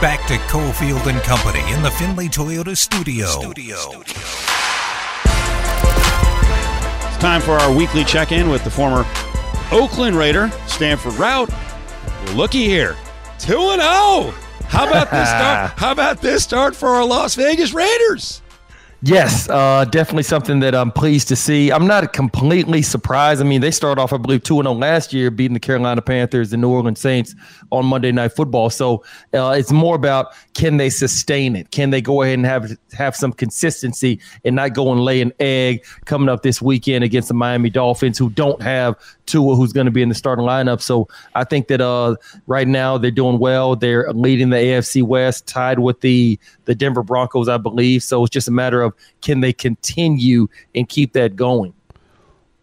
Back to Cofield and Company in the Finley Toyota studio. studio. It's time for our weekly check in with the former Oakland Raider, Stanford Routt. Looky here. 2 0. How about this start? How about this start for our Las Vegas Raiders? Yes, uh, definitely something that I'm pleased to see. I'm not completely surprised. I mean, they started off, I believe, 2 0 last year, beating the Carolina Panthers and New Orleans Saints on Monday Night Football. So uh, it's more about can they sustain it? Can they go ahead and have have some consistency and not go and lay an egg coming up this weekend against the Miami Dolphins, who don't have Tua, who's going to be in the starting lineup. So I think that uh, right now they're doing well. They're leading the AFC West, tied with the the Denver Broncos, I believe. So it's just a matter of can they continue and keep that going.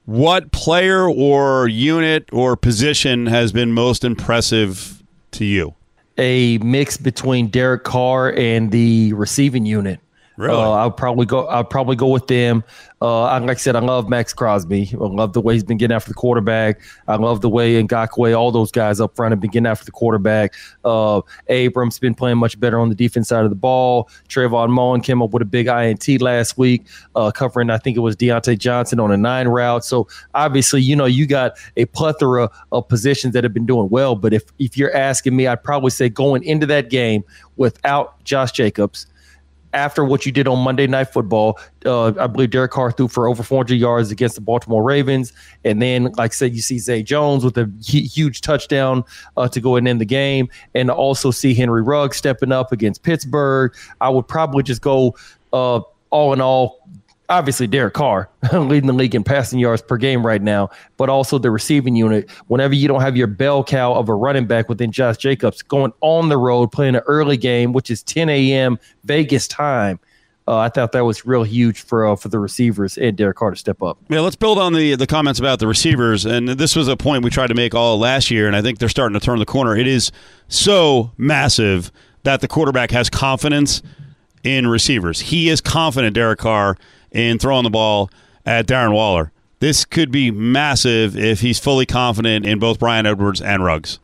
What player or unit or position has been most impressive to you? A mix between Derek Carr and the receiving unit. Really? Uh, I'll probably go. I'll probably go with them. Uh, like I said, I love Maxx Crosby. I love the way he's been getting after the quarterback. I love the way Ngakoue, all those guys up front have been getting after the quarterback. Uh, Abrams been playing much better on the defense side of the ball. Trayvon Mullen came up with a big INT last week, uh, covering I think it was Diontae Johnson on a nine route. So obviously, you know, you got a plethora of positions that have been doing well. But if if you're asking me, I'd probably say going into that game without Josh Jacobs after what you did on Monday Night Football. Uh, I believe Derek Carr threw for over 400 yards against the Baltimore Ravens. And then, like I said, you see Zay Jones with a huge touchdown uh, to go and end the game. And also see Henry Ruggs stepping up against Pittsburgh. I would probably just go uh, all in all obviously Derek Carr leading the league in passing yards per game right now, but also the receiving unit. Whenever you don't have your bell cow of a running back within Josh Jacobs going on the road, playing an early game, which is 10 a.m. Vegas time. Uh, I thought that was real huge for uh, for the receivers and Derek Carr to step up. Yeah, let's build on the the comments about the receivers, and this was a point we tried to make all last year, and I think they're starting to turn the corner. It is so massive that the quarterback has confidence in receivers. He is confident, Derek Carr, in throwing the ball at Darren Waller. This could be massive if he's fully confident in both Bryan Edwards and Ruggs.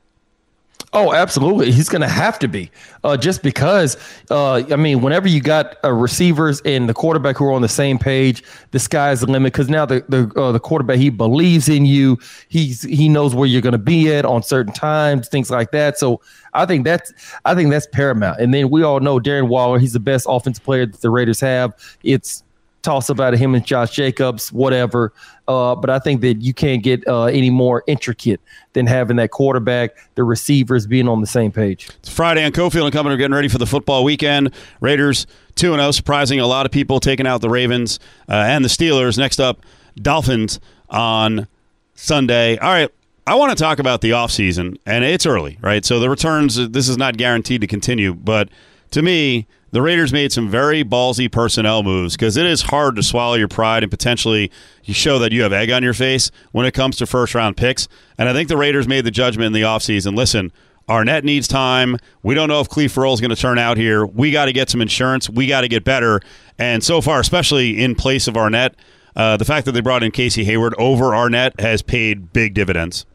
Oh, absolutely. He's going to have to be uh, just because, uh, I mean, whenever you got uh, receivers and the quarterback who are on the same page, the sky's the limit because now the the, uh, the quarterback, he believes in you. He's He knows where you're going to be at on certain times, things like that. So I think that's I think that's paramount. And then we all know Darren Waller, he's the best offensive player that the Raiders have. It's toss about him and Josh Jacobs, whatever. Uh, but I think that you can't get uh, any more intricate than having that quarterback, the receivers being on the same page. It's Friday on Cofield and Company. We're getting ready for the football weekend. Raiders 2 0, surprising a lot of people, taking out the Ravens uh, and the Steelers. Next up, Dolphins on Sunday. All right. I want to talk about the offseason, and it's early, right? So the returns, this is not guaranteed to continue, but to me, the Raiders made some very ballsy personnel moves because it is hard to swallow your pride and potentially you show that you have egg on your face when it comes to first round picks. And I think the Raiders made the judgment in the offseason listen, Arnette needs time. We don't know if Cleve Ferrell is going to turn out here. We got to get some insurance. We got to get better. And so far, especially in place of Arnette, uh, the fact that they brought in Casey Hayward over Arnette has paid big dividends.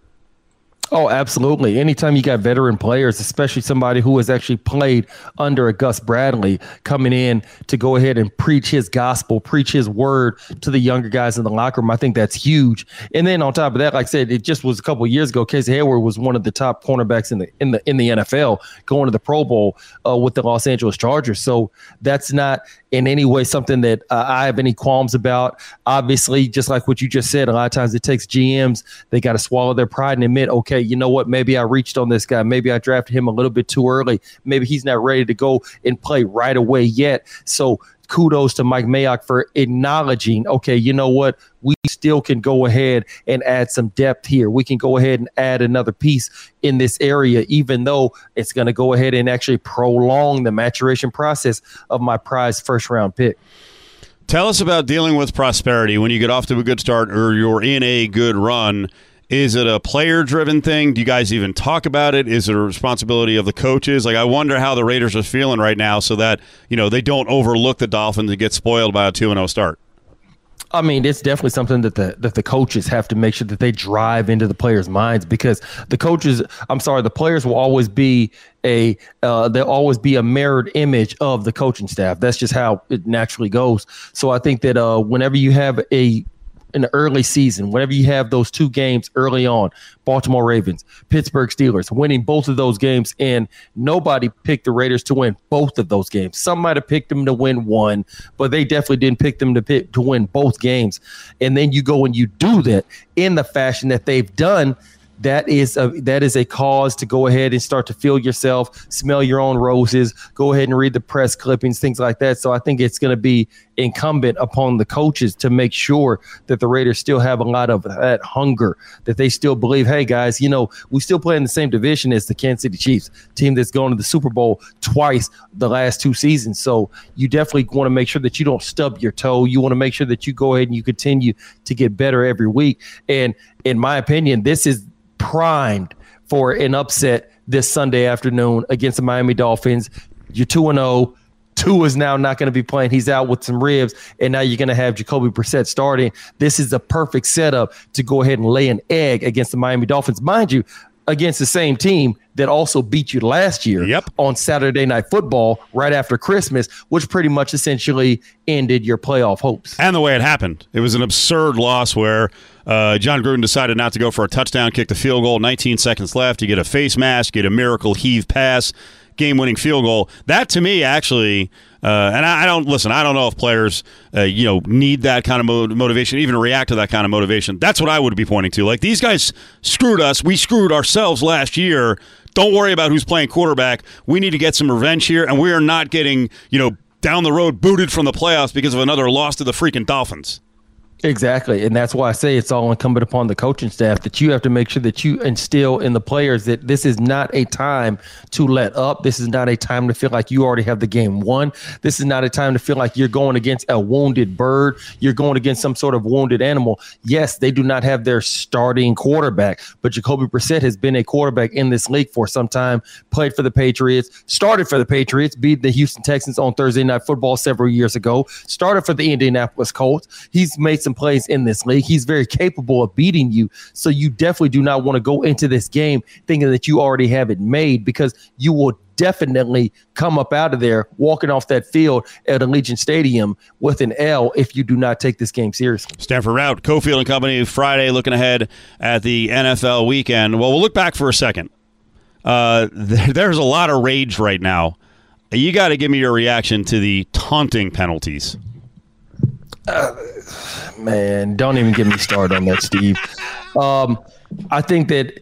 Oh, absolutely. Anytime you got veteran players, especially somebody who has actually played under a Gus Bradley coming in to go ahead and preach his gospel, preach his word to the younger guys in the locker room, I think that's huge. And then on top of that, like I said, it just was a couple years ago. Casey Hayward was one of the top cornerbacks in the in the in the NFL, going to the Pro Bowl uh, with the Los Angeles Chargers. So that's not in any way something that uh, I have any qualms about. Obviously, just like what you just said, a lot of times it takes GMs they got to swallow their pride and admit, okay, you know what? Maybe I reached on this guy. Maybe I drafted him a little bit too early. Maybe he's not ready to go and play right away yet. So kudos to Mike Mayock for acknowledging, okay, you know what? We still can go ahead and add some depth here. We can go ahead and add another piece in this area, even though it's going to go ahead and actually prolong the maturation process of my prize first round pick. Tell us about dealing with prosperity when you get off to a good start or you're in a good run is it a player driven thing? Do you guys even talk about it? Is it a responsibility of the coaches? Like, I wonder how the Raiders are feeling right now so that, you know, they don't overlook the Dolphins and get spoiled by a 2 0 start. I mean, it's definitely something that the that the coaches have to make sure that they drive into the players' minds because the coaches, I'm sorry, the players will always be a uh, they'll always be a mirrored image of the coaching staff. That's just how it naturally goes. So I think that uh, whenever you have a in the early season, whenever you have those two games early on, Baltimore Ravens, Pittsburgh Steelers, winning both of those games, and nobody picked the Raiders to win both of those games. Some might have picked them to win one, but they definitely didn't pick them to pick, to win both games. And then you go and you do that in the fashion that they've done that is a that is a cause to go ahead and start to feel yourself, smell your own roses, go ahead and read the press clippings, things like that. So I think it's going to be incumbent upon the coaches to make sure that the Raiders still have a lot of that hunger, that they still believe, hey guys, you know, we still play in the same division as the Kansas City Chiefs, team that's gone to the Super Bowl twice the last two seasons. So you definitely want to make sure that you don't stub your toe. You want to make sure that you go ahead and you continue to get better every week. And in my opinion, this is primed for an upset this Sunday afternoon against the Miami Dolphins. You're 2 0. Tua is now not going to be playing. He's out with some ribs, and now you're going to have Jacoby Brissett starting. This is the perfect setup to go ahead and lay an egg against the Miami Dolphins. Mind you, against the same team that also beat you last year yep. on Saturday Night Football right after Christmas, which pretty much essentially ended your playoff hopes. And the way it happened, it was an absurd loss where uh, Jon Gruden decided not to go for a touchdown, kick the field goal, 19 seconds left. You get a face mask, get a miracle heave pass, game winning field goal. That to me actually. Uh, and I, I, don't listen. I don't know if players, uh, you know, need that kind of mo- motivation, even react to that kind of motivation. That's what I would be pointing to. Like these guys screwed us. We screwed ourselves last year. Don't worry about who's playing quarterback. We need to get some revenge here, and we are not getting, you know, down the road booted from the playoffs because of another loss to the freaking Dolphins. Exactly. And that's why I say it's all incumbent upon the coaching staff that you have to make sure that you instill in the players that this is not a time to let up. This is not a time to feel like you already have the game won. This is not a time to feel like you're going against a wounded bird. You're going against some sort of wounded animal. Yes, they do not have their starting quarterback, but Jacoby Brissett has been a quarterback in this league for some time, played for the Patriots, started for the Patriots, beat the Houston Texans on Thursday Night Football several years ago, started for the Indianapolis Colts. He's made some plays in this league. He's very capable of beating you. So you definitely do not want to go into this game thinking that you already have it made because you will definitely come up out of there walking off that field at Allegiant Stadium with an L if you do not take this game seriously. Stanford Routt, Cofield and Company, Friday, looking ahead at the NFL weekend. Well, we'll look back for a second. Uh, there's a lot of rage right now. You got to give me your reaction to the taunting penalties. Man, don't even get me started on that, Steve. Um, I think that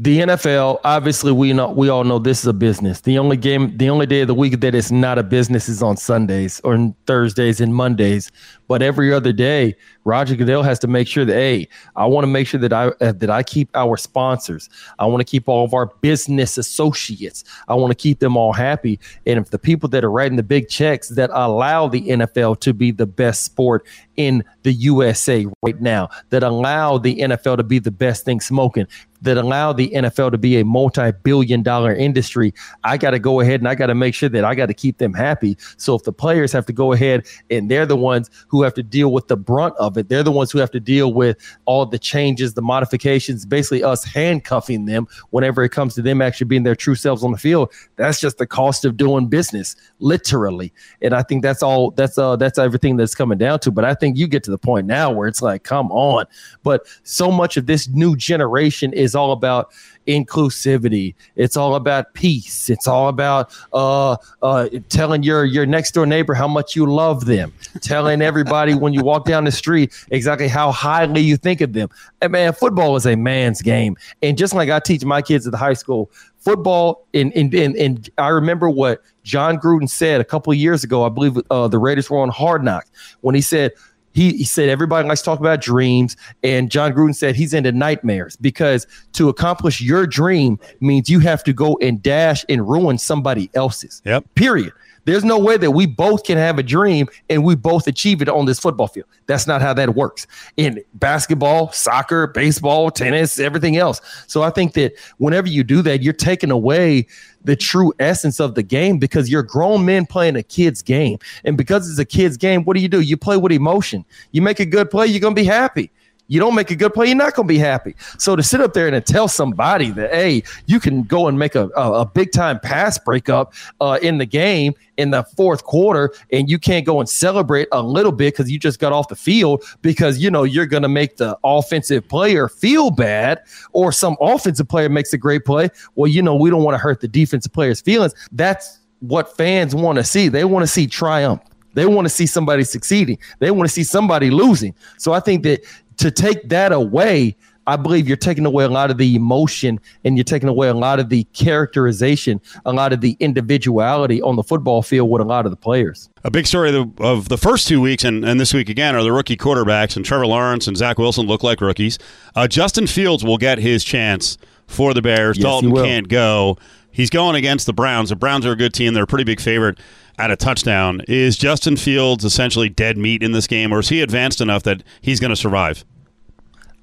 the NFL, obviously, we know we all know this is a business. The only game, the only day of the week that it's not a business is on Sundays or Thursdays and Mondays. But every other day, Roger Goodell has to make sure that hey, I want to make sure that I uh, that I keep our sponsors. I want to keep all of our business associates. I want to keep them all happy. And if the people that are writing the big checks that allow the NFL to be the best sport in the USA right now, that allow the NFL to be the best thing smoking, that allow the NFL to be a multi-billion dollar industry, I got to go ahead and I got to make sure that I got to keep them happy. So if the players have to go ahead and they're the ones who have to deal with the brunt of it, they're the ones who have to deal with all the changes, the modifications, basically us handcuffing them whenever it comes to them actually being their true selves on the field. That's just the cost of doing business, literally. And I think that's all that's uh that's everything that's coming down to. But I think you get to the point now where it's like, come on. But so much of this new generation is all about inclusivity. It's all about peace. It's all about uh, uh, telling your your next door neighbor how much you love them, telling everybody when you walk down the street exactly how highly you think of them. And man, football is a man's game. And just like I teach my kids at the high school, football and and and, I remember what Jon Gruden said a couple years ago. I believe uh, the Raiders were on Hard Knocks when he said he, he said everybody likes to talk about dreams, and Jon Gruden said he's into nightmares because to accomplish your dream means you have to go and dash and ruin somebody else's. Yep. Period. There's no way that we both can have a dream and we both achieve it on this football field. That's not how that works in basketball, soccer, baseball, tennis, everything else. So I think that whenever you do that, you're taking away the true essence of the game because you're grown men playing a kid's game. And because it's a kid's game, what do you do? You play with emotion. You make a good play, you're going to be happy. You don't make a good play, you're not going to be happy. So to sit up there and tell somebody that, hey, you can go and make a, a, a big time pass breakup uh, in the game in the fourth quarter, and you can't go and celebrate a little bit because you just got off the field because you know you're going to make the offensive player feel bad, or some offensive player makes a great play. Well, you know we don't want to hurt the defensive player's feelings. That's what fans want to see. They want to see triumph. They want to see somebody succeeding. They want to see somebody losing. So I think that to take that away, I believe you're taking away a lot of the emotion and you're taking away a lot of the characterization, a lot of the individuality on the football field with a lot of the players. A big story of the, of the first two weeks and, and this week again are the rookie quarterbacks, and Trevor Lawrence and Zach Wilson look like rookies. Uh, Justin Fields will get his chance for the Bears. Yes, Dalton can't go. He's going against the Browns. The Browns are a good team. They're a pretty big favorite at a touchdown. Is Justin Fields essentially dead meat in this game, or is he advanced enough that he's going to survive?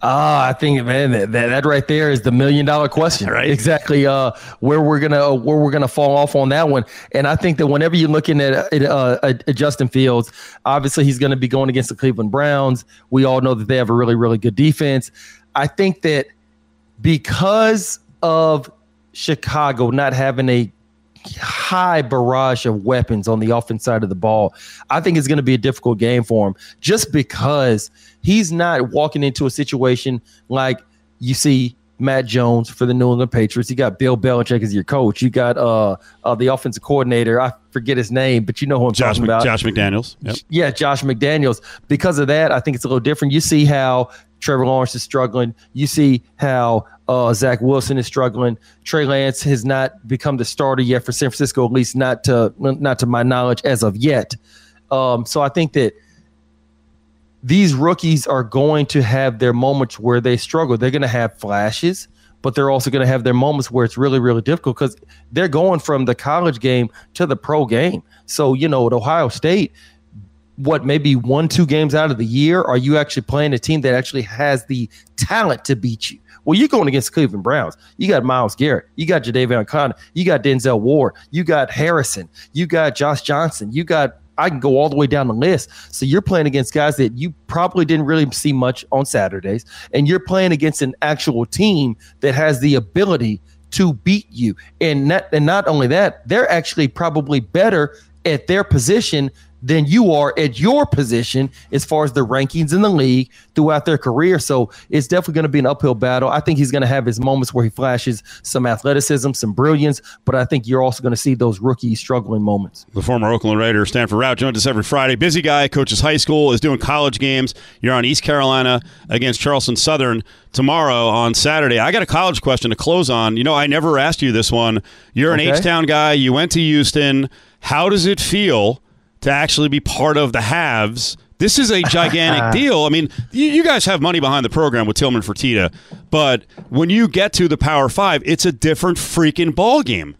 Ah, I think man, that, that right there is the million dollar question, right? Exactly. Uh, where we're gonna uh, where we're gonna fall off on that one, and I think that whenever you're looking at, uh, at Justin Fields, obviously he's going to be going against the Cleveland Browns. We all know that they have a really really good defense. I think that because of Chicago not having a high barrage of weapons on the offense side of the ball. I think it's going to be a difficult game for him just because he's not walking into a situation like you see Mac Jones for the New England Patriots. You got Bill Belichick as your coach. You got uh, uh the offensive coordinator. I forget his name, but you know who I'm Josh talking about. Josh McDaniels. Yep. Yeah, Josh McDaniels. Because of that, I think it's a little different. You see how Trevor Lawrence is struggling. You see how uh, Zach Wilson is struggling. Trey Lance has not become the starter yet for San Francisco, at least not to not to my knowledge as of yet. Um, so I think that these rookies are going to have their moments where they struggle. They're going to have flashes, but they're also going to have their moments where it's really, really difficult because they're going from the college game to the pro game. So, you know, at Ohio State, what maybe one, two games out of the year, are you actually playing a team that actually has the talent to beat you? Well, you're going against Cleveland Browns. You got Myles Garrett. You got Jadeveon Clowney. You got Denzel Ward. You got Harrison. You got Josh Johnson. You got I can go all the way down the list. So you're playing against guys that you probably didn't really see much on Saturdays, and you're playing against an actual team that has the ability to beat you. And not, and not only that, they're actually probably better at their position than you are at your position as far as the rankings in the league throughout their career. So it's definitely going to be an uphill battle. I think he's going to have his moments where he flashes some athleticism, some brilliance, but I think you're also going to see those rookie struggling moments. The former Oakland Raider, Stanford Routt, joins us every Friday. Busy guy, coaches high school, is doing college games. You're on East Carolina against Charleston Southern tomorrow on Saturday. I got a college question to close on. You know, I never asked you this one. You're an H-Town guy. You went to Houston. How does it feel to actually be part of the halves. This is a gigantic deal. I mean, you, you, guys have money behind the program with Tillman Fertitta, but when you get to the Power Five, it's a different freaking ball game.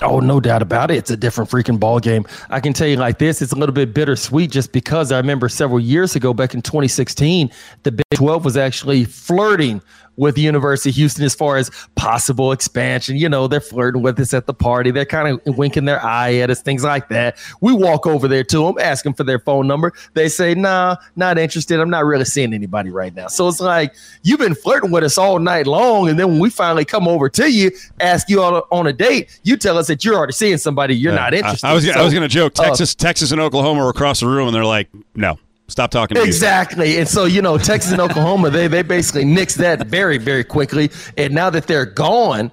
Oh, no doubt about it. It's a different freaking ball game. I can tell you like this, it's a little bit bittersweet just because I remember several years ago, back in 2016, the Big 12 was actually flirting with the University of Houston as far as possible expansion. You know, they're flirting with us at the party. They're kind of winking their eye at us, things like that. We walk over there to them, ask them for their phone number. They say, nah, not interested. I'm not really seeing anybody right now. So it's like, you've been flirting with us all night long. And then when we finally come over to you, ask you on a, on a date, you tell us that you're already seeing somebody you're not interested. I, I was, so, I was going to joke. Texas, uh, Texas and Oklahoma are across the room, and they're like, no. Stop talking. exactly. And so, you know, Texas and Oklahoma, they they basically nixed that very, very quickly. And now that they're gone,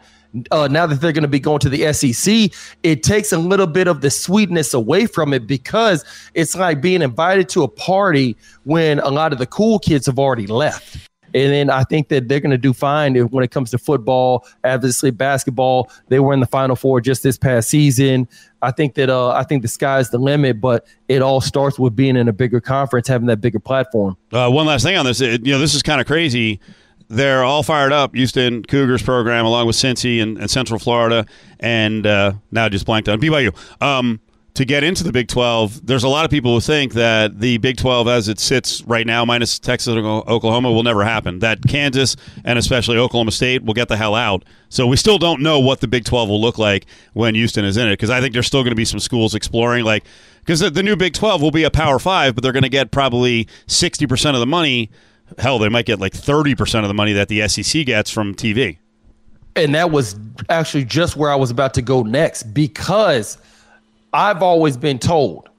uh, now that they're going to be going to the SEC, it takes a little bit of the sweetness away from it because it's like being invited to a party when a lot of the cool kids have already left. And then I think that they're going to do fine when it comes to football. Obviously, basketball, they were in the Final Four just this past season. I think that uh, I think the sky's the limit, but it all starts with being in a bigger conference, having that bigger platform. Uh, one last thing on this, it, you know, this is kind of crazy. They're all fired up. Houston Cougars program, along with Cincy and, and Central Florida, and uh, now just blanked on BYU. Um, to get into the Big 12, there's a lot of people who think that the Big 12 as it sits right now, minus Texas and Oklahoma, will never happen. That Kansas and especially Oklahoma State will get the hell out. So we still don't know what the Big 12 will look like when Houston is in it because I think there's still going to be some schools exploring, like, because the, the new Big 12 will be a Power Five, but they're going to get probably 60% of the money. Hell, they might get like 30% of the money that the SEC gets from TV. And that was actually just where I was about to go next because I've always been told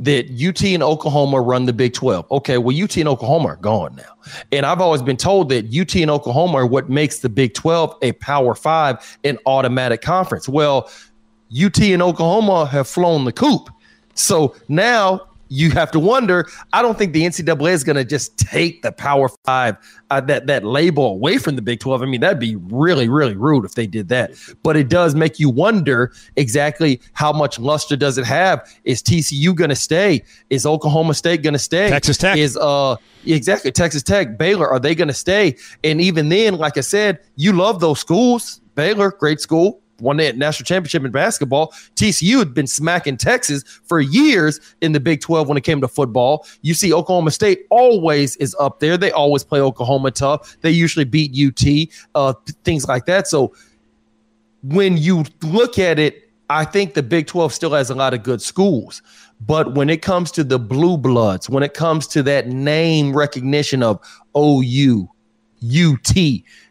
that UT and Oklahoma run the Big 12. Okay, well, UT and Oklahoma are gone now. And I've always been told that UT and Oklahoma are what makes the Big 12 a Power Five, and automatic conference. Well, UT and Oklahoma have flown the coop. So now you have to wonder. I don't think the NCAA is going to just take the Power Five uh, that that label away from the Big Twelve. I mean, that'd be really really rude if they did that. But it does make you wonder exactly how much luster does it have? Is TCU going to stay? Is Oklahoma State going to stay? Texas Tech is uh exactly Texas Tech, Baylor. Are they going to stay? And even then, like I said, you love those schools. Baylor, great school won the national championship in basketball. TCU had been smacking Texas for years in the Big 12 when it came to football. You see, Oklahoma State always is up there. They always play Oklahoma tough. They usually beat UT, uh, things like that. So when you look at it, I think the Big 12 still has a lot of good schools. But when it comes to the blue bloods, when it comes to that name recognition of OU, UT,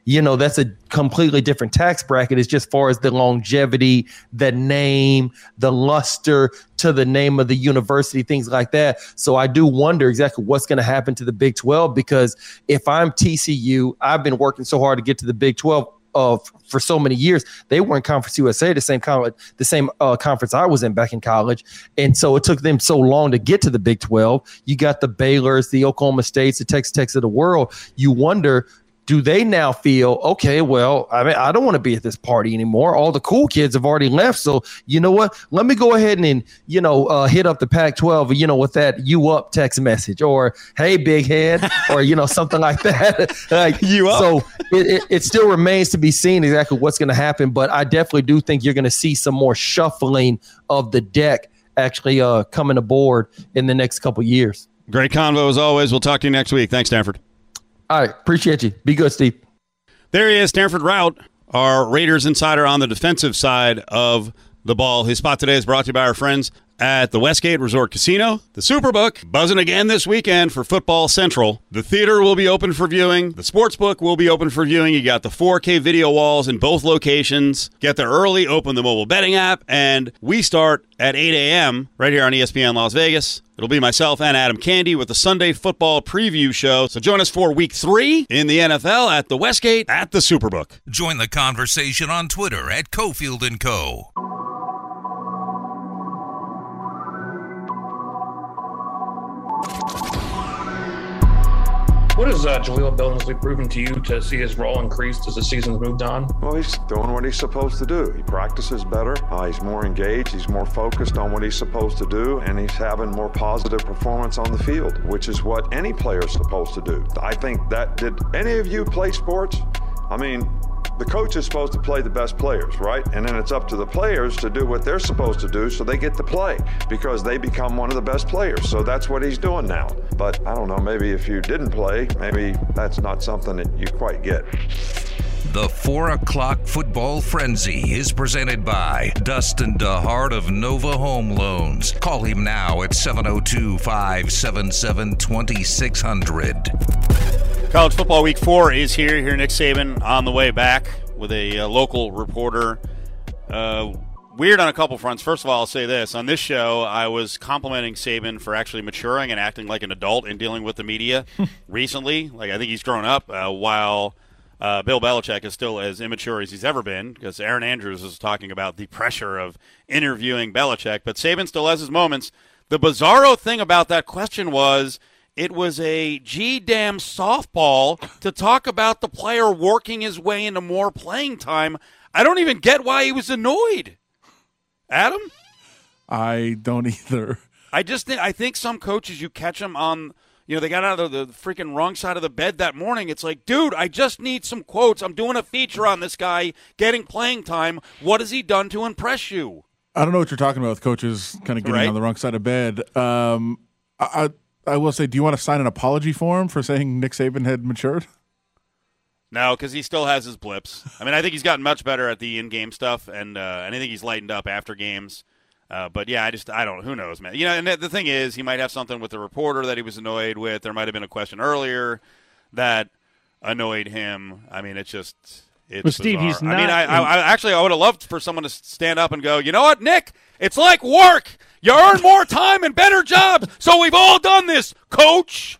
you know, that's a completely different tax bracket. It's just far as the longevity, the name, the luster to the name of the university, things like that. So I do wonder exactly what's going to happen to the Big 12 because if I'm TCU, I've been working so hard to get to the Big 12 uh, for so many years. They were in Conference USA, the same college, the same uh, conference I was in back in college, and so it took them so long to get to the Big Twelve. You got the Baylor's, the Oklahoma States, the Texas Techs of the world. You wonder do they now feel okay well i mean i don't want to be at this party anymore. All the cool kids have already left so you know what? Let me go ahead and you know uh, hit up the pac 12 you know with that you up text message or hey big head or you know something like that. Like you up. so it, it, it still remains to be seen exactly what's going to happen but i definitely do think you're going to see some more shuffling of the deck actually uh, coming aboard in the next couple years. Great convo as always. We'll talk to you next week. Thanks stanford all right. Appreciate you. Be good, Steve. There he is, Stanford Routt, our Raiders insider on the defensive side of the ball. His spot today is brought to you by our friends at the Westgate Resort Casino. The Superbook buzzing again this weekend for Football Central. The theater will be open for viewing. The sportsbook will be open for viewing. You got the 4K video walls in both locations. Get there early, open the mobile betting app, and we start at 8 a.m. right here on ESPN Las Vegas. It'll be myself and Adam Candee with the Sunday Football Preview Show. So join us for Week Three in the NFL at the Westgate at the Superbook. Join the conversation on Twitter at Cofield and Co. What has uh, Jahleel Billingsley proven to you to see his role increased as the season's moved on? Well, he's doing what he's supposed to do. He practices better. Uh, he's more engaged. He's more focused on what he's supposed to do, and he's having more positive performance on the field, which is what any player is supposed to do. I think that did any of you play sports? I mean, the coach is supposed to play the best players, right? And then it's up to the players to do what they're supposed to do so they get to play because they become one of the best players. So that's what he's doing now. But I don't know, maybe if you didn't play, maybe that's not something that you quite get. The 4 o'clock football frenzy is presented by Dustin DeHart of Nova Home Loans. Call him now at 702 577 2600. College football week four is here. Here, Nick Saban on the way back with a, uh, local reporter. Uh, weird on a couple fronts. First of all, I'll say this: on this show, I was complimenting Saban for actually maturing and acting like an adult in dealing with the media recently. Like I think he's grown up. Uh, while uh, Bill Belichick is still as immature as he's ever been, because Erin Andrews is talking about the pressure of interviewing Belichick, but Saban still has his moments. The bizarro thing about that question was it was a G damn softball to talk about the player working his way into more playing time. I don't even get why he was annoyed. Adam? I don't either. I just think I think some coaches you catch them on you know, they got out of the, the freaking wrong side of the bed that morning. It's like, dude, I just need some quotes. I'm doing a feature on this guy getting playing time. What has he done to impress you? I don't know what you're talking about with coaches kind of getting Right. on the wrong side of bed. Um, I, I I will say, do you want to sign an apology form for saying Nick Saban had matured? No, because he still has his blips. I mean, I think he's gotten much better at the in-game stuff, and uh, and I think he's lightened up after games. Uh, but yeah, I just I don't. Know, who knows, man? You know, and the the thing is, he might have something with the reporter that he was annoyed with. There might have been a question earlier that annoyed him. I mean, it's just it's Well, Steve, bizarre. he's I mean, not I, I, I actually I would have loved for someone to stand up and go, you know what, Nick? It's like work. You earn more time and better jobs. So we've all done this, Coach.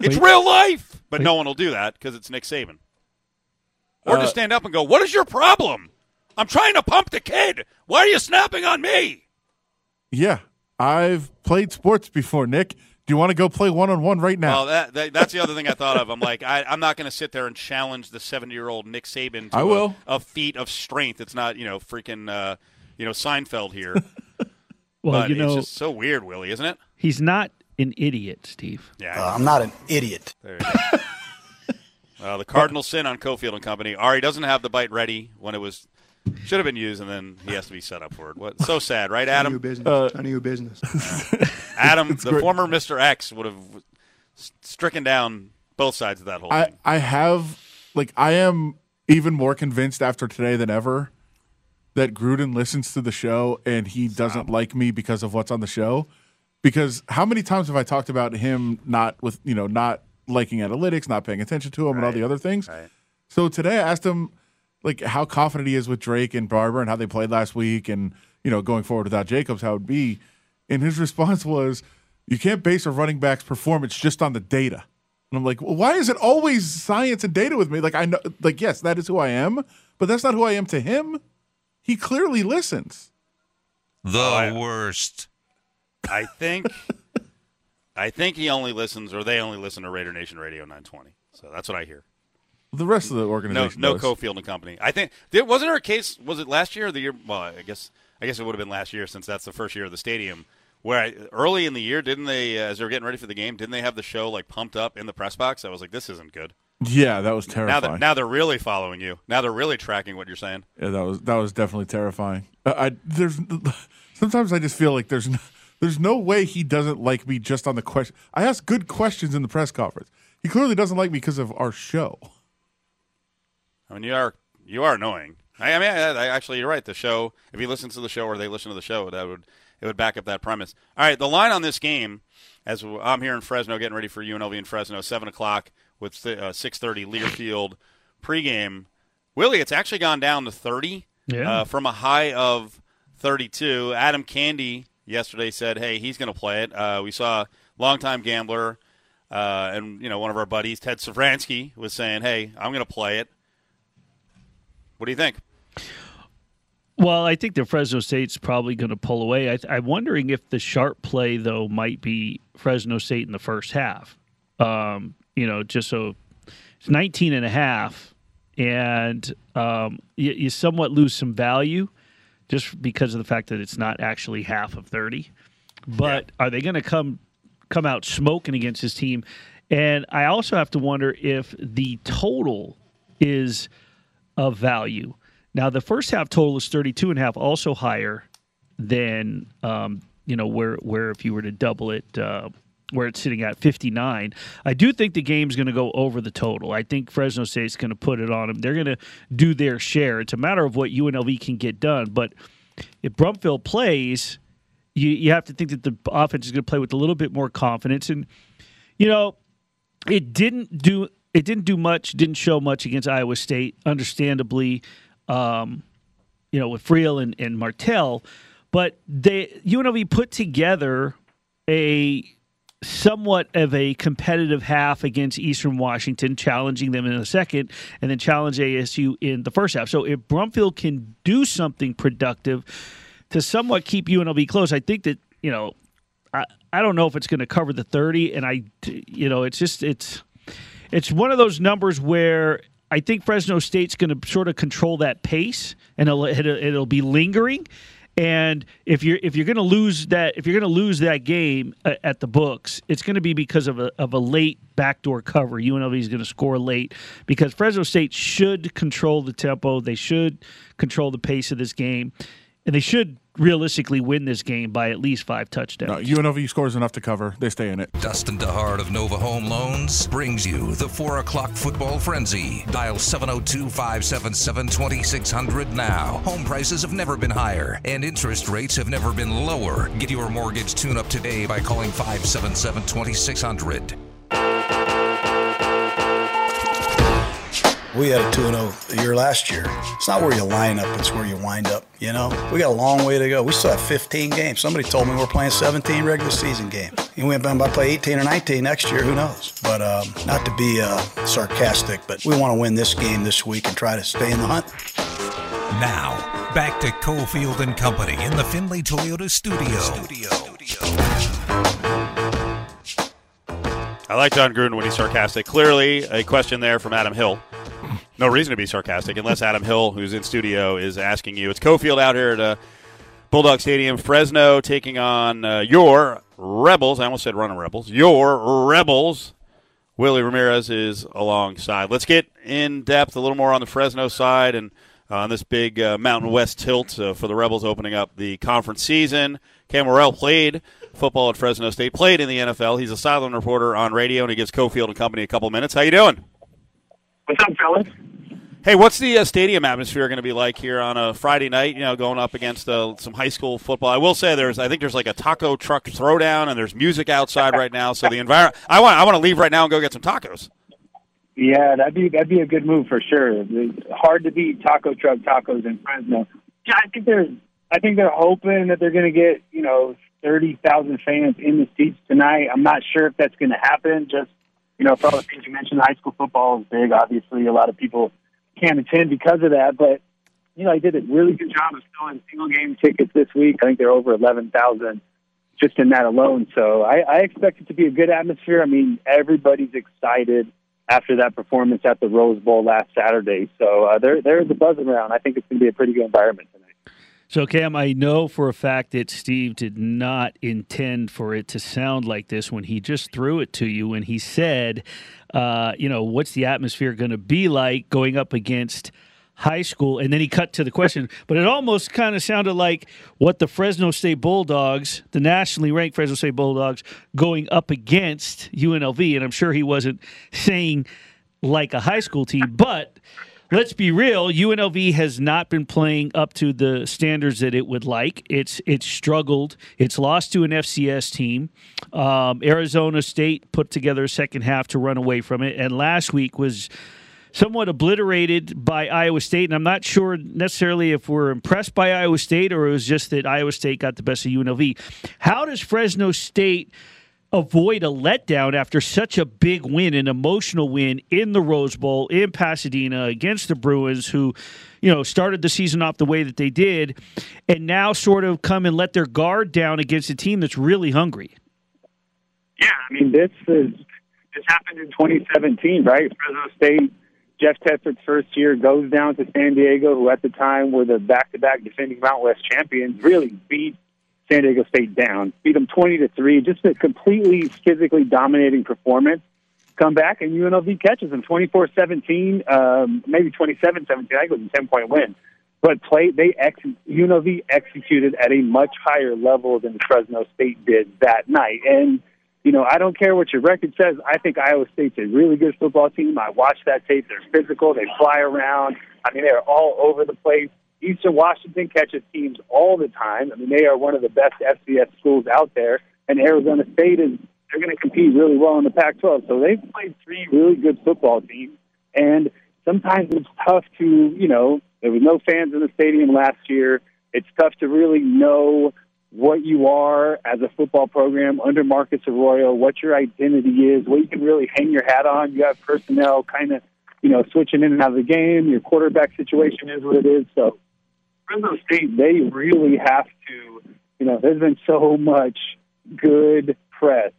It's Wait. real life. But no one will do that because it's Nick Saban. Or Uh, just stand up and go, "What is your problem? I'm trying to pump the kid. Why are you snapping on me?" Yeah, I've played sports before, Nick. Do you want to go play one on one right now? Well, that, that that's the other thing I thought of. I'm like, I, I'm not going to sit there and challenge the 70 year old Nick Saban to I will. A, a feat of strength. It's not, you know, freaking, uh, you know, Seinfeld here. Well, but you know, it's just so weird, Willie, isn't it? he's not an idiot, Steve. Yeah. Uh, I'm not an idiot. There you go. Uh, the Cardinal sin on Cofield and Company. Ari doesn't have the bite ready when it was should have been used, and then he has to be set up for it. What? So sad, right, Adam? your business. Uh, None of your business. Adam, the great. former Mr. X, would have stricken down both sides of that whole I thing. I have like I am even more convinced after today than ever that Gruden listens to the show and he doesn't like me because of what's on the show. Because how many times have I talked about him not with you know not liking analytics, not paying attention to him, and all the other things? Right. So today I asked him like how confident he is with Drake and Barber and how they played last week, and you know going forward without Jacobs, how it would be. And his response was, "You can't base a running back's performance just on the data." And I'm like, well, why is it always science and data with me? Like I know, like yes, that is who I am, but that's not who I am to him. He clearly listens. The I- worst. I think, I think he only listens, or they only listen to Raider Nation Radio 920. So that's what I hear. The rest of the No, organization, no does. Cofield and Company. I think there wasn't there a case. Was it last year or the year? Well, I guess I guess it would have been last year since that's the first year of the stadium. Where I, early in the year, didn't they, uh, as they were getting ready for the game, didn't they have the show like pumped up in the press box? I was like, this isn't good. Yeah, that was Now terrifying. that now they're really following you. Now they're really tracking what you're saying. Yeah, that was that was definitely terrifying. Uh, I there's sometimes I just feel like there's no, there's no way he doesn't like me just on the question. I ask good questions in the press conference. He clearly doesn't like me because of our show. I mean, you are you are annoying. I, I mean, I, I, actually, you're right. The show, if he listens to the show or they listen to the show, that would it would back up that premise. All right, the line on this game, as I'm here in Fresno, getting ready for UNLV in Fresno, seven o'clock with uh, six thirty Learfield pregame. Willie, it's actually gone down to thirty Yeah. uh, from a high of thirty-two. Adam Candee yesterday said, "Hey, he's going to play it." Uh, we saw longtime gambler. Uh, and you know, one of our buddies, Ted Sevransky, was saying, "Hey, I'm going to play it." What do you think? Well, I think the Fresno State's probably going to pull away. I, I'm wondering if the sharp play though might be Fresno State in the first half. Um, you know, just so it's 19 and a half, and um, you, you somewhat lose some value just because of the fact that it's not actually half of 30. But are they going to come come out smoking against this team? And I also have to wonder if the total is of value. Now, the first half total is 32 and a half, also higher than, um, you know, where, where if you were to double it, uh, where it's sitting at 59. I do think the game's going to go over the total. I think Fresno State's going to put it on them. They're going to do their share. It's a matter of what UNLV can get done. But if Brumfield plays, you, you have to think that the offense is going to play with a little bit more confidence. And, you know, it didn't do it didn't do much, didn't show much against Iowa State, understandably, um, you know, with Friel and, and Martell. But they UNLV put together a somewhat of a competitive half against Eastern Washington, challenging them in the second, and then challenge ASU in the first half. So if Brumfield can do something productive to somewhat keep UNLV close, I think that you know, I I don't know if it's going to cover the thirty, and I you know, it's just it's it's one of those numbers where I think Fresno State's going to sort of control that pace, and it'll, it'll, it'll be lingering. And if you're if you're going to lose that if you're going to lose that game uh, at the books, it's going to be because of a of a late backdoor cover. UNLV is going to score late because Fresno State should control the tempo. They should control the pace of this game. And they should realistically win this game by at least five touchdowns. No, UNLV scores enough to cover. They stay in it. Dustin DeHart of Nova Home Loans brings you the 4 o'clock football frenzy. Dial 702 577 2600 now. Home prices have never been higher, and interest rates have never been lower. Get your mortgage tune up today by calling 577 2600. We had a 2 0 year last year. It's not where you line up, it's where you wind up. You know, we got a long way to go. We still have 15 games. Somebody told me we're playing 17 regular season games. And we might play 18 or 19 next year. Who knows? But um, not to be uh, sarcastic, but we want to win this game this week and try to stay in the hunt. Now, back to Cofield and Company in the Finley Toyota studio. I like Jon Gruden when he's sarcastic. Clearly, a question there from Adam Hill. No reason to be sarcastic unless Adam Hill, who's in studio, is asking you. It's Cofield out here at uh, Bulldog Stadium, Fresno, taking on uh, your Rebels. I almost said Running Rebels. Your Rebels. Willie Ramirez is alongside. Let's get in depth a little more on the Fresno side and uh, on this big uh, Mountain West tilt uh, for the Rebels opening up the conference season. Cam Morrell played football at Fresno State, played in the NFL. He's a sideline reporter on radio, and he gives Cofield and Company a couple minutes. How you doing? What's up, fellas? Hey, what's the uh, stadium atmosphere going to be like here on a Friday night? You know, going up against uh, some high school football. I will say there's, I think there's like a taco truck throwdown, and there's music outside right now. So the environment, I want, I want to leave right now and go get some tacos. Yeah, that'd be that'd be a good move for sure. It's hard to beat taco truck tacos in Fresno. Yeah, I think they're I think they're hoping that they're going to get you know thirty thousand fans in the seats tonight. I'm not sure if that's going to happen. Just you know, for all the things you mentioned, high school football is big. Obviously, a lot of people can't attend because of that. But you know, I did a really good job of selling single game tickets this week. I think they're over eleven thousand just in that alone. So I, I expect it to be a good atmosphere. I mean, everybody's excited after that performance at the Rose Bowl last Saturday. So uh, there, there's a buzz around. I think it's going to be a pretty good environment tonight. So, Cam, I know for a fact that Steve did not intend for it to sound like this when he just threw it to you when he said, uh, you know, what's the atmosphere going to be like going up against high school? And then he cut to the question, but it almost kind of sounded like what the Fresno State Bulldogs, the nationally ranked Fresno State Bulldogs, going up against UNLV. And I'm sure he wasn't saying like a high school team, but let's be real. UNLV has not been playing up to the standards that it would like. It's it's struggled. It's lost to an FCS team. Um, Arizona State put together a second half to run away from it, and last week was somewhat obliterated by Iowa State. And I'm not sure necessarily if we're impressed by Iowa State or it was just that Iowa State got the best of UNLV. How does Fresno State? Avoid a letdown after such a big win, an emotional win in the Rose Bowl in Pasadena against the Bruins, who, you know, started the season off the way that they did, and now sort of come and let their guard down against a team that's really hungry. Yeah, I mean this is this happened in 2017, right? Fresno State, Jeff Tedford's first year goes down to San Diego, who at the time were the back-to-back defending Mount West champions, really beat San Diego State down, beat them 20 to 3, just a completely physically dominating performance. Come back and UNLV catches them 24 17, um, maybe 27 17. I think it was a 10 point win. But play, they ex- UNLV executed at a much higher level than Fresno State did that night. And, you know, I don't care what your record says. I think Iowa State's a really good football team. I watched that tape. They're physical. They fly around. I mean, they're all over the place. Eastern Washington catches teams all the time. I mean, they are one of the best FCS schools out there, and Arizona State is they're going to compete really well in the Pac-12. So they've played three really good football teams, and sometimes it's tough to, you know, there was no fans in the stadium last year. It's tough to really know what you are as a football program under Marcus Arroyo, what your identity is, what you can really hang your hat on. You have personnel kind of, you know, switching in and out of the game. Your quarterback situation is what it is. So Fresno State, they really have to, you know, there's been so much good press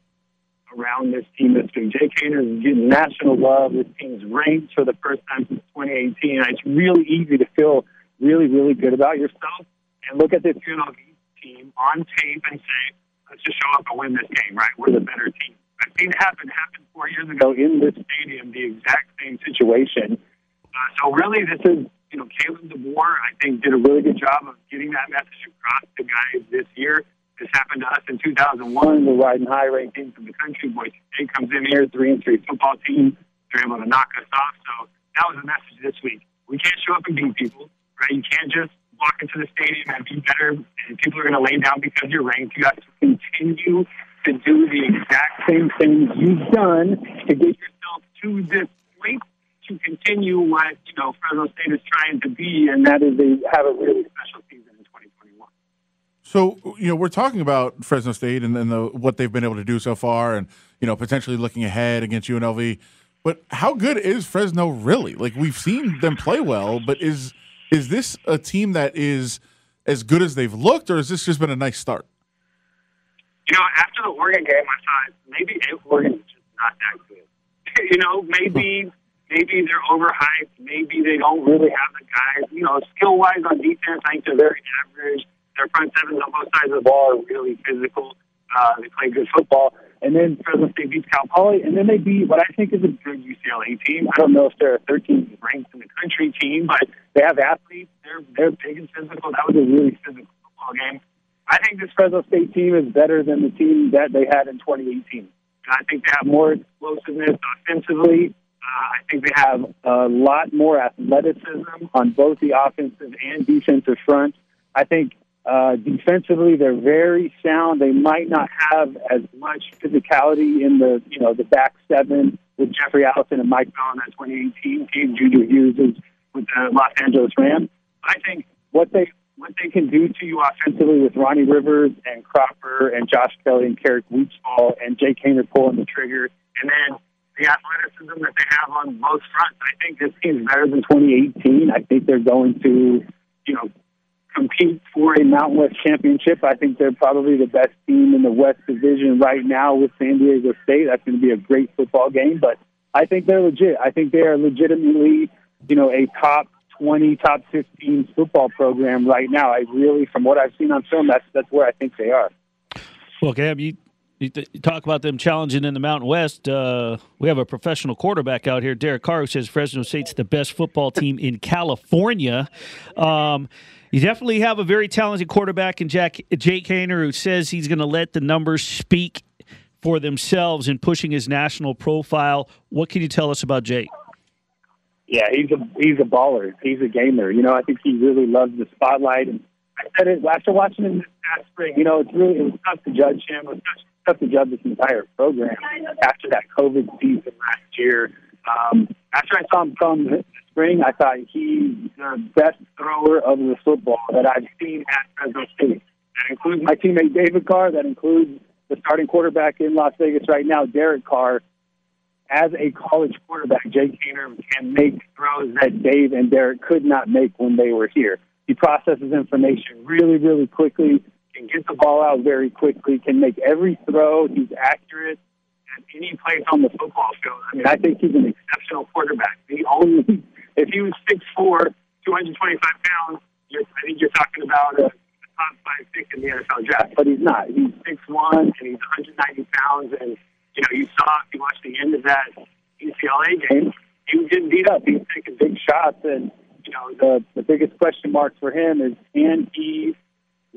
around this team this week. Jake Haener is getting national love. This team's ranked for the first time since 2018. It's really easy to feel really, really good about yourself and look at this UNLV team on tape and say, let's just show up and win this game, right? We're the better team. I've seen it happen, happen four years ago in this stadium, the exact same situation. Uh, so really, this is you know, Kalen DeBoer, I think, did a really good job of getting that message across to guys this year. This happened to us in 2001. We're riding high ranked teams in the country. Boise State comes in here, three and three football team. They're able to knock us off. So that was the message this week. We can't show up and beat people, right? You can't just walk into the stadium and be better, and people are going to lay down because you're ranked. You have to continue to do the exact same things you've done to get yourself to this point to continue what you know Fresno State is trying to be, and that is they have a really special season in 2021. So you know we're talking about Fresno State and, and the, what they've been able to do so far, and you know potentially looking ahead against UNLV. But how good is Fresno really? Like we've seen them play well, but is is this a team that is as good as they've looked, or has this just been a nice start? You know, after the Oregon game, I thought maybe Oregon's just not that good. you know, maybe maybe they're overhyped. Maybe they don't really have the guys. You know, skill wise on defense, I think they're very average. Their front sevens on both sides of the ball are really physical. Uh, they play good football. And then Fresno State beats Cal Poly, and then they beat what I think is a good UCLA team. I don't know if they're a 13th ranked in the country team, but they have athletes. They're they're big and physical. That was a really physical football game. I think this Fresno State team is better than the team that they had in 2018. I think they have more explosiveness offensively. I think they have a lot more athleticism on both the offensive and defensive front. I think uh, defensively, they're very sound. They might not have as much physicality in the you know the back seven with Jeffrey Allison and Mike Bell in that 2018 team. Juju Hughes is with the Los Angeles Rams. I think what they what they can do to you offensively with Ronnie Rivers and Cropper and Josh Kelly and Keric Wheatfall and Jake Haener pulling the trigger, and then the athleticism that they have on both fronts. I think this team is better than 2018. I think they're going to, you know, compete for a Mountain West championship. I think they're probably the best team in the West Division right now with San Diego State. That's going to be a great football game, but I think they're legit. I think they are legitimately, you know, a top 20, top 15 football program right now. I really, from what I've seen on film, that's that's where I think they are. Well, Cam, you you, th- you talk about them challenging in the Mountain West. Uh, we have a professional quarterback out here, Derek Carr, who says Fresno State's the best football team in California. Um, you definitely have a very talented quarterback in Jack, Jake Haener, who says he's going to let the numbers speak for themselves in pushing his national profile. What can you tell us about Jake? Yeah, he's a he's a baller. He's a gamer. You know, I think he really loves the spotlight. And I said it after watching him this past spring. You know, it's really it was tough to judge him. It was tough to judge this entire program after that COVID season last year. Um, after I saw him come spring, I thought he's the best thrower of the football that I've seen at Fresno State. That includes my teammate David Carr. That includes the starting quarterback in Las Vegas right now, Derek Carr. As a college quarterback, Jake Haener can make throws that Dave and Derek could not make when they were here. He processes information really, really quickly, can get the ball out very quickly, can make every throw. He's accurate at any place on the football field. I mean, I think he's an exceptional quarterback. The only, if he was 6'4", 225 pounds, you're, I think you're talking about a, top five pick in the NFL draft. But he's not. He's 6'1", and he's 190 pounds, and you know, you saw if you watched the end of that UCLA game, he was getting beat up. He was taking big shots, and you know, the the biggest question mark for him is can he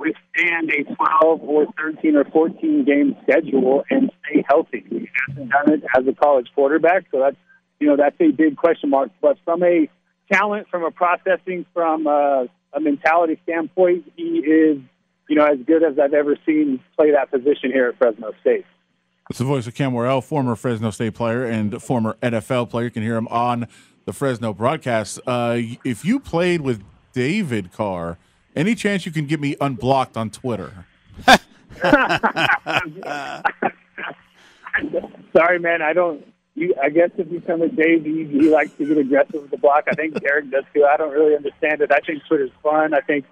withstand a 12 or 13 or 14 game schedule and stay healthy? He hasn't done it as a college quarterback, so that's you know that's a big question mark. But from a talent, from a processing, from a, a mentality standpoint, he is you know as good as I've ever seen play that position here at Fresno State. It's the voice of Cam Worrell, former Fresno State player and former NFL player. You can hear him on the Fresno broadcast. Uh, if you played with David Carr, any chance you can get me unblocked on Twitter? Sorry, man. I don't. You, I guess if you come with Dave, he, he likes to get aggressive with the block. I think Derek does too. I don't really understand it. I think Twitter's fun. I think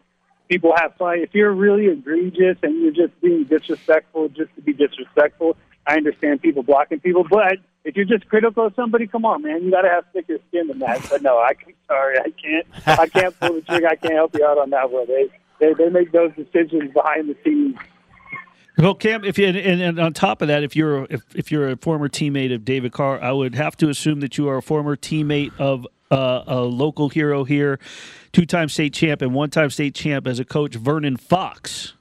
people have fun. If you're really egregious and you're just being disrespectful just to be disrespectful, I understand people blocking people. But if you're just critical of somebody, come on, man, you got to have thicker skin than that. But no, I can, sorry, I can't. I can't pull the trigger. I can't help you out on that one. They they, they make those decisions behind the scenes. Well, Cam, if you and, and on top of that, if you're if, if you're a former teammate of David Carr, I would have to assume that you are a former teammate of uh, a local hero here, two-time state champ and one-time state champ as a coach, Vernon Fox.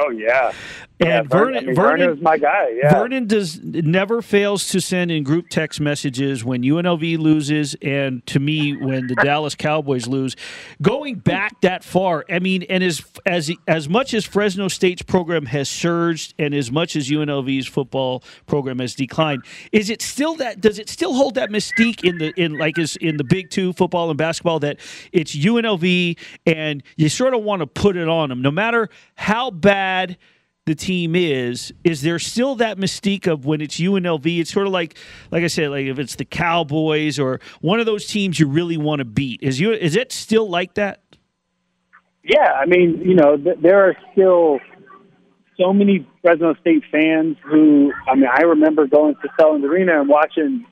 Oh yeah, And yeah, Vernon, I mean, Vernon, Vernon's my guy. Yeah, Vernon does never fails to send in group text messages when UNLV loses, and to me when the Dallas Cowboys lose. Going back that far, I mean, and as as as much as Fresno State's program has surged, and as much as UNLV's football program has declined, is it still that? Does it still hold that mystique in the in like is in the Big Two football and basketball that it's UNLV, and you sort of want to put it on them, no matter how bad the team is, is there still that mystique of when it's UNLV? It's sort of like, like I said, like if it's the Cowboys or one of those teams you really want to beat. Is you is it still like that? Yeah, I mean, you know, th- there are still so many Fresno State fans who, I mean, I remember going to Selland Arena and watching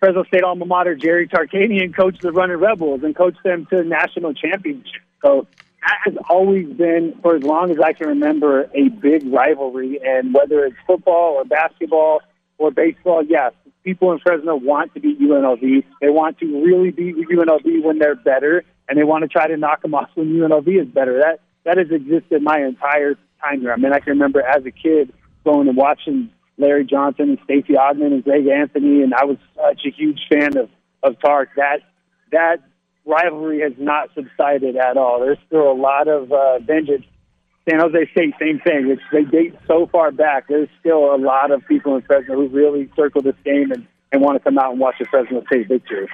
Fresno State alma mater Jerry Tarkanian coach the Running Rebels and coach them to national championship. So that has always been, for as long as I can remember, a big rivalry. And whether it's football or basketball or baseball, yes, people in Fresno want to beat UNLV. They want to really beat UNLV when they're better, and they want to try to knock them off when UNLV is better. That that has existed my entire time here. I mean, I can remember as a kid going and watching Larry Johnson and Stacey Augmon and Greg Anthony, and I was such a huge fan of of Tark. That that rivalry has not subsided at all. There's still a lot of uh, vengeance. San Jose State, same thing. It's, they date so far back. There's still a lot of people in Fresno who really circle this game and, and want to come out and watch the Fresno State victory.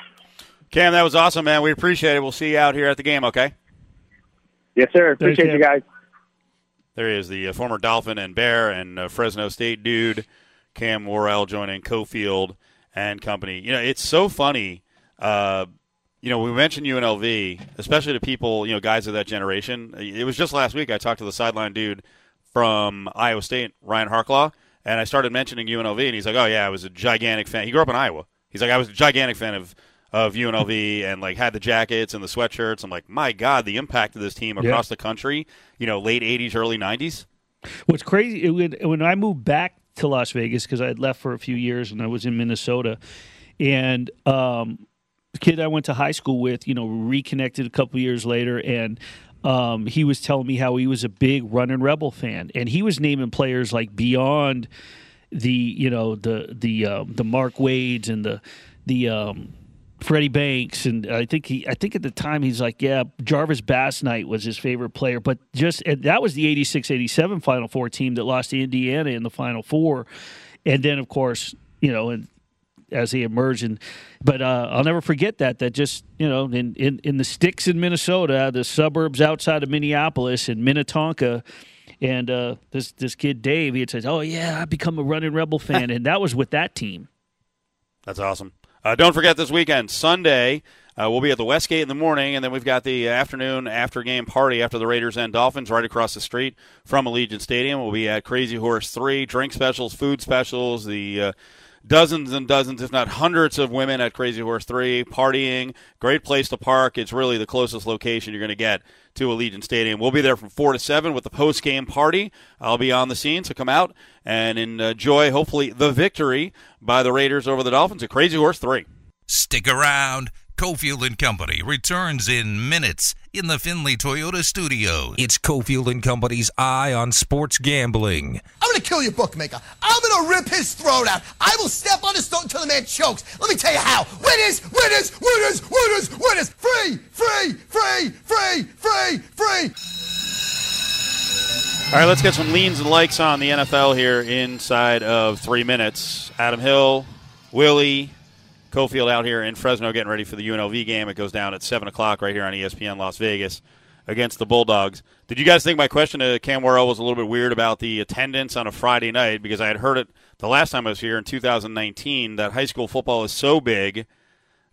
Cam, that was awesome, man. We appreciate it. We'll see you out here at the game, okay? Yes, sir. Appreciate Cam. you guys. There he is, the uh, former Dolphin and Bear and uh, Fresno State dude, Cam Worrell joining Cofield and company. You know, it's so funny. Uh, you know, we mentioned UNLV, especially to people, you know, guys of that generation. It was just last week I talked to the sideline dude from Iowa State, Ryan Harklaw, and I started mentioning UNLV, and he's like, "Oh yeah, I was a gigantic fan." He grew up in Iowa. He's like, "I was a gigantic fan of." Of UNLV and like had the jackets and the sweatshirts. I'm like, my God, the impact of this team across the country. You know, late '80s, early '90s. What's crazy when, when I moved back to Las Vegas because I had left for a few years and I was in Minnesota, and um, kid I went to high school with, you know, reconnected a couple years later, and um, he was telling me how he was a big Running Rebel fan, and he was naming players like beyond the you know the the um, the Mark Wades and the the um, Freddie Banks, and I think he, I think at the time he's like, yeah, Jarvis Basnight was his favorite player, but just that was the 86-87 Final Four team that lost to Indiana in the Final Four, and then of course, you know, and as he emerged, and but uh, I'll never forget that that just you know in, in in the sticks in Minnesota, the suburbs outside of Minneapolis and Minnetonka. And uh, this this kid Dave, he had said, "Oh yeah, I become a running rebel fan," and that was with that team. That's awesome. Uh, don't forget this weekend, Sunday, uh, we'll be at the Westgate in the morning, and then we've got the afternoon after game party after the Raiders and Dolphins right across the street from Allegiant Stadium. We'll be at Crazy Horse 3, drink specials, food specials, the. Uh, dozens and dozens, if not hundreds, of women at Crazy Horse 3 partying. Great place to park. It's really the closest location you're going to get to Allegiant Stadium. We'll be there from 4 to 7 with the post game party. I'll be on the scene, so come out and enjoy, hopefully, the victory by the Raiders over the Dolphins at Crazy Horse 3. Stick around. Cofield and Company returns in minutes in the Findlay Toyota studio. It's Cofield and Company's Eye on Sports Gambling. I'm gonna kill your bookmaker. I'm gonna rip his throat out. I will step on his throat until the man chokes. Let me tell you how. Winners, winners, winners, winners, winners. Free, free, free, free, free, free. All right, let's get some leans and likes on the NFL here inside of three minutes. Adam Hill, Willie, Cofield out here in Fresno getting ready for the UNLV game. It goes down at 7 o'clock right here on ESPN Las Vegas against the Bulldogs. Did you guys think my question to Cam Worrell was a little bit weird about the attendance on a Friday night? Because I had heard it the last time I was here in 2019 that high school football is so big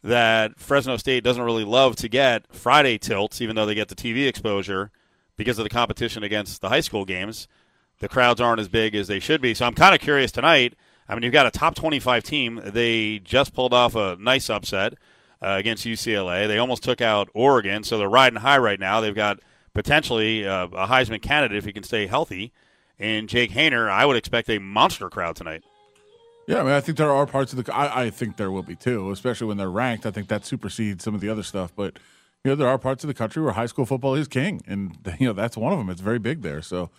that Fresno State doesn't really love to get Friday tilts, even though they get the TV exposure because of the competition against the high school games. The crowds aren't as big as they should be. So I'm kind of curious tonight. I mean, you've got a top 25 team. They just pulled off a nice upset uh, against UCLA. They almost took out Oregon, so they're riding high right now. They've got potentially uh, a Heisman candidate if he can stay healthy. And Jake Haener, I would expect a monster crowd tonight. Yeah, I mean, I think there are parts of the. I, I think there will be too, especially when they're ranked. I think that supersedes some of the other stuff. But you know, there are parts of the country where high school football is king, and you know that's one of them. It's very big there. So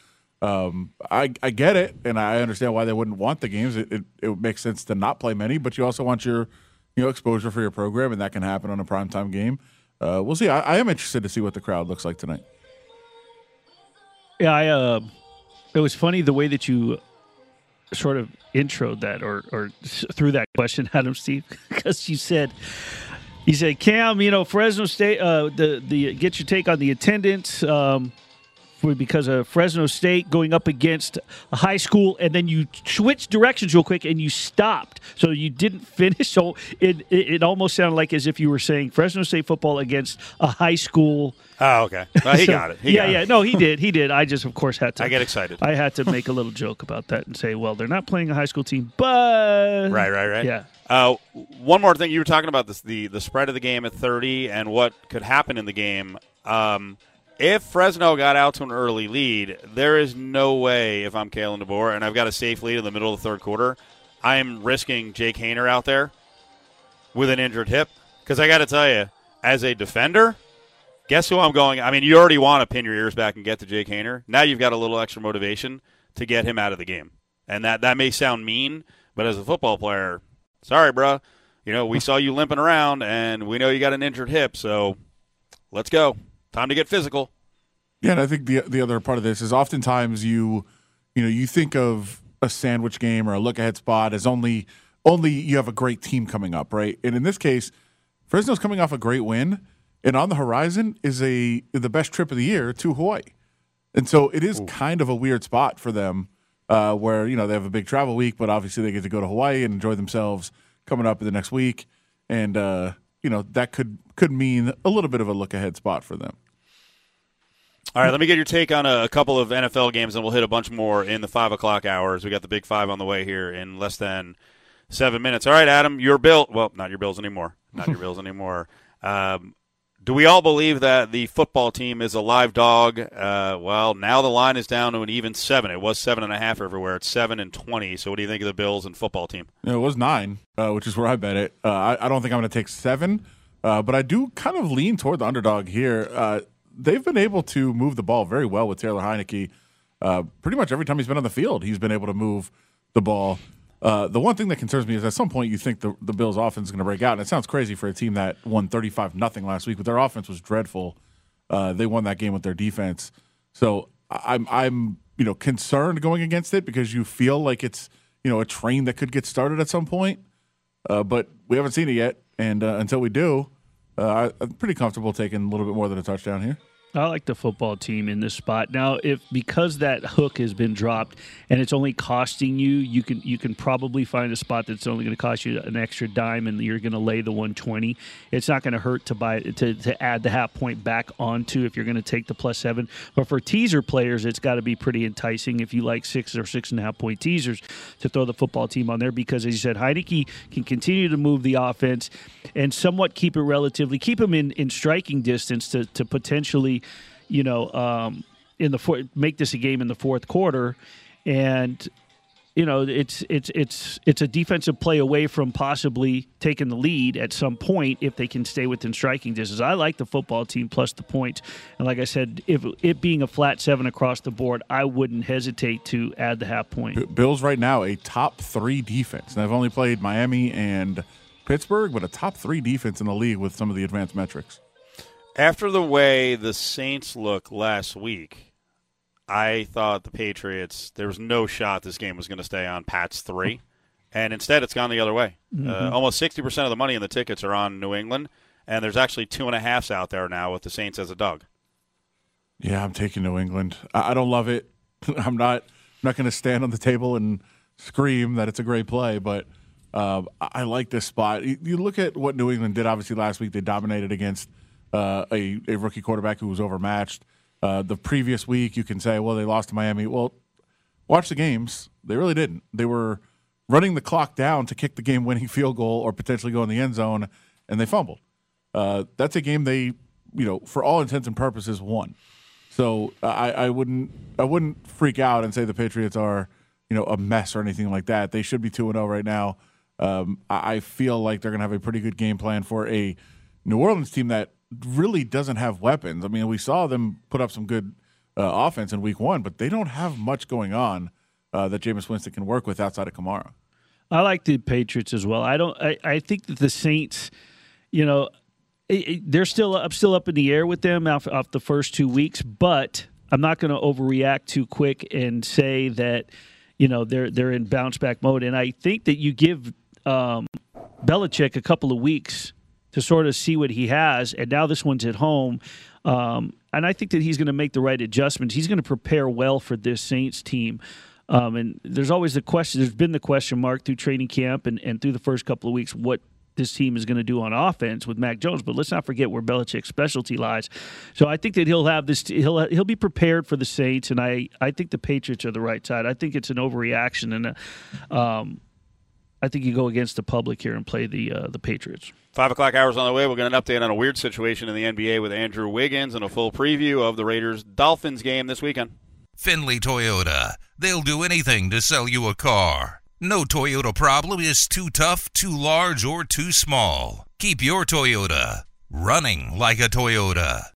um, I I get it, and I understand why they wouldn't want the games. It, it it sense to not play many, but you also want your you know exposure for your program, and that can happen on a primetime game. Uh, we'll see. I, I am interested to see what the crowd looks like tonight. Yeah, I. Uh, it was funny the way that you sort of introed that or or through that question, Adam Steve, because you said you said Cam, you know Fresno State, uh, the the get your take on the attendance. Um, because of Fresno State going up against a high school, and then you switched directions real quick and you stopped, so you didn't finish. So it, it, it almost sounded like as if you were saying Fresno State football against a high school. Oh, okay. Well, he So- got it. He yeah, got yeah. It. No, he did. He did. I just, of course, had to. I get excited. I had to make a little joke about that and say, well, they're not playing a high school team, but Right, right, right. Yeah. Uh, one more thing, you were talking about this the the spread of the game at thirty and what could happen in the game. Um, if Fresno got out to an early lead, there is no way if I'm Kalen DeBoer and I've got a safe lead in the middle of the third quarter, I'm risking Jake Haener out there with an injured hip because I got to tell you, as a defender. Guess who I'm going? I mean, you already want to pin your ears back and get to Jake Haener. Now you've got a little extra motivation to get him out of the game. And that, that may sound mean, but as a football player, sorry, bro. You know, we saw you limping around, and we know you got an injured hip, so let's go. Time to get physical. Yeah, and I think the the other part of this is oftentimes you you know you think of a sandwich game or a look ahead spot as only only you have a great team coming up, right? And in this case, Fresno's coming off a great win, and on the horizon is a the best trip of the year to Hawaii, and so it is kind of a weird spot for them, uh, where you know they have a big travel week, but obviously they get to go to Hawaii and enjoy themselves coming up in the next week, and uh, you know that could could mean a little bit of a look ahead spot for them. All right, let me get your take on a, a couple of NFL games, and we'll hit a bunch more in the five o'clock hours. We got the big five on the way here in less than seven minutes. All right, Adam, your bill. Well, not your bills anymore. Not your bills anymore. Um, do we all believe that the football team is a live dog? Uh, well, now the line is down to an even seven. It was seven and a half everywhere. It's seven and twenty. So, what do you think of the Bills and football team? It was nine, uh, which is where I bet it. Uh, I, I don't think I'm going to take seven, uh, but I do kind of lean toward the underdog here. They've been able to move the ball very well with Taylor Heinicke. Uh, pretty much every time he's been on the field, he's been able to move the ball. Uh, the one thing that concerns me is at some point you think the, the Bills' offense is going to break out, and it sounds crazy for a team that won 35 nothing last week, but their offense was dreadful. Uh, they won that game with their defense, so I'm I'm you know concerned going against it because you feel like it's you know a train that could get started at some point, uh, but we haven't seen it yet, and uh, until we do, uh, I'm pretty comfortable taking a little bit more than a touchdown here. I like the football team in this spot. Now, if because that hook has been dropped and it's only costing you, you can you can probably find a spot that's only going to cost you an extra dime, and you're going to lay the 120. It's not going to hurt to buy to to add the half point back onto if you're going to take the plus seven. But for teaser players, it's got to be pretty enticing if you like six or six and a half point teasers to throw the football team on there because, as you said, Heinicke can continue to move the offense and somewhat keep it relatively keep him in in striking distance to to potentially you know, um, in the make this a game in the fourth quarter, and you know, it's it's it's it's a defensive play away from possibly taking the lead at some point if they can stay within striking distance. I like the football team plus the points, and like I said, if it being a flat seven across the board, I wouldn't hesitate to add the half point. Bills right now a top three defense, and I've only played Miami and Pittsburgh, but a top three defense in the league with some of the advanced metrics. After the way the Saints looked last week, I thought the Patriots, there was no shot this game was going to stay on Pat's three. And instead, it's gone the other way. Uh, Mhm. almost 60% of the money in the tickets are on New England. And there's actually two and a halfs out there now with the Saints as a dog. Yeah, I'm taking New England. I, I don't love it. I'm not I'm not going to stand on the table and scream that it's a great play, but uh, I, I like this spot. You, you look at what New England did. Obviously, last week they dominated against uh, a, a rookie quarterback who was overmatched. Uh, the previous week, you can say, well, they lost to Miami. Well, watch the games. They really didn't. They were running the clock down to kick the game-winning field goal or potentially go in the end zone, and they fumbled. Uh, that's a game they, you know, for all intents and purposes, won. So I, I wouldn't I wouldn't freak out and say the Patriots are you know a mess or anything like that. They should be two and zero right now. Um, I feel like they're going to have a pretty good game plan for a New Orleans team that really doesn't have weapons. I mean, we saw them put up some good uh, offense in Week One, but they don't have much going on uh, that Jameis Winston can work with outside of Kamara. I like the Patriots as well. I don't. I, I think that the Saints, you know, it, it, they're still up, still up in the air with them off, off the first two weeks. But I'm not going to overreact too quick and say that, you know, they're they're in bounce back mode. And I think that you give um, Belichick a couple of weeks to sort of see what he has, and now this one's at home. Um, and I think that he's going to make the right adjustments. He's going to prepare well for this Saints team. Um, and there's always the question. There's been the question mark through training camp and, and through the first couple of weeks what this team is going to do on offense with Mac Jones. But let's not forget where Belichick's specialty lies. So I think that he'll have this. He'll he'll be prepared for the Saints, and I I think the Patriots are the right side. I think it's an overreaction, and uh, um, I think you go against the public here and play the uh, the Patriots. Five o'clock hours on the way. We'll get an update on a weird situation in the NBA with Andrew Wiggins and a full preview of the Raiders Dolphins game this weekend. Findlay Toyota. They'll do anything to sell you a car. No Toyota problem is too tough, too large, or too small. Keep your Toyota running like a Toyota.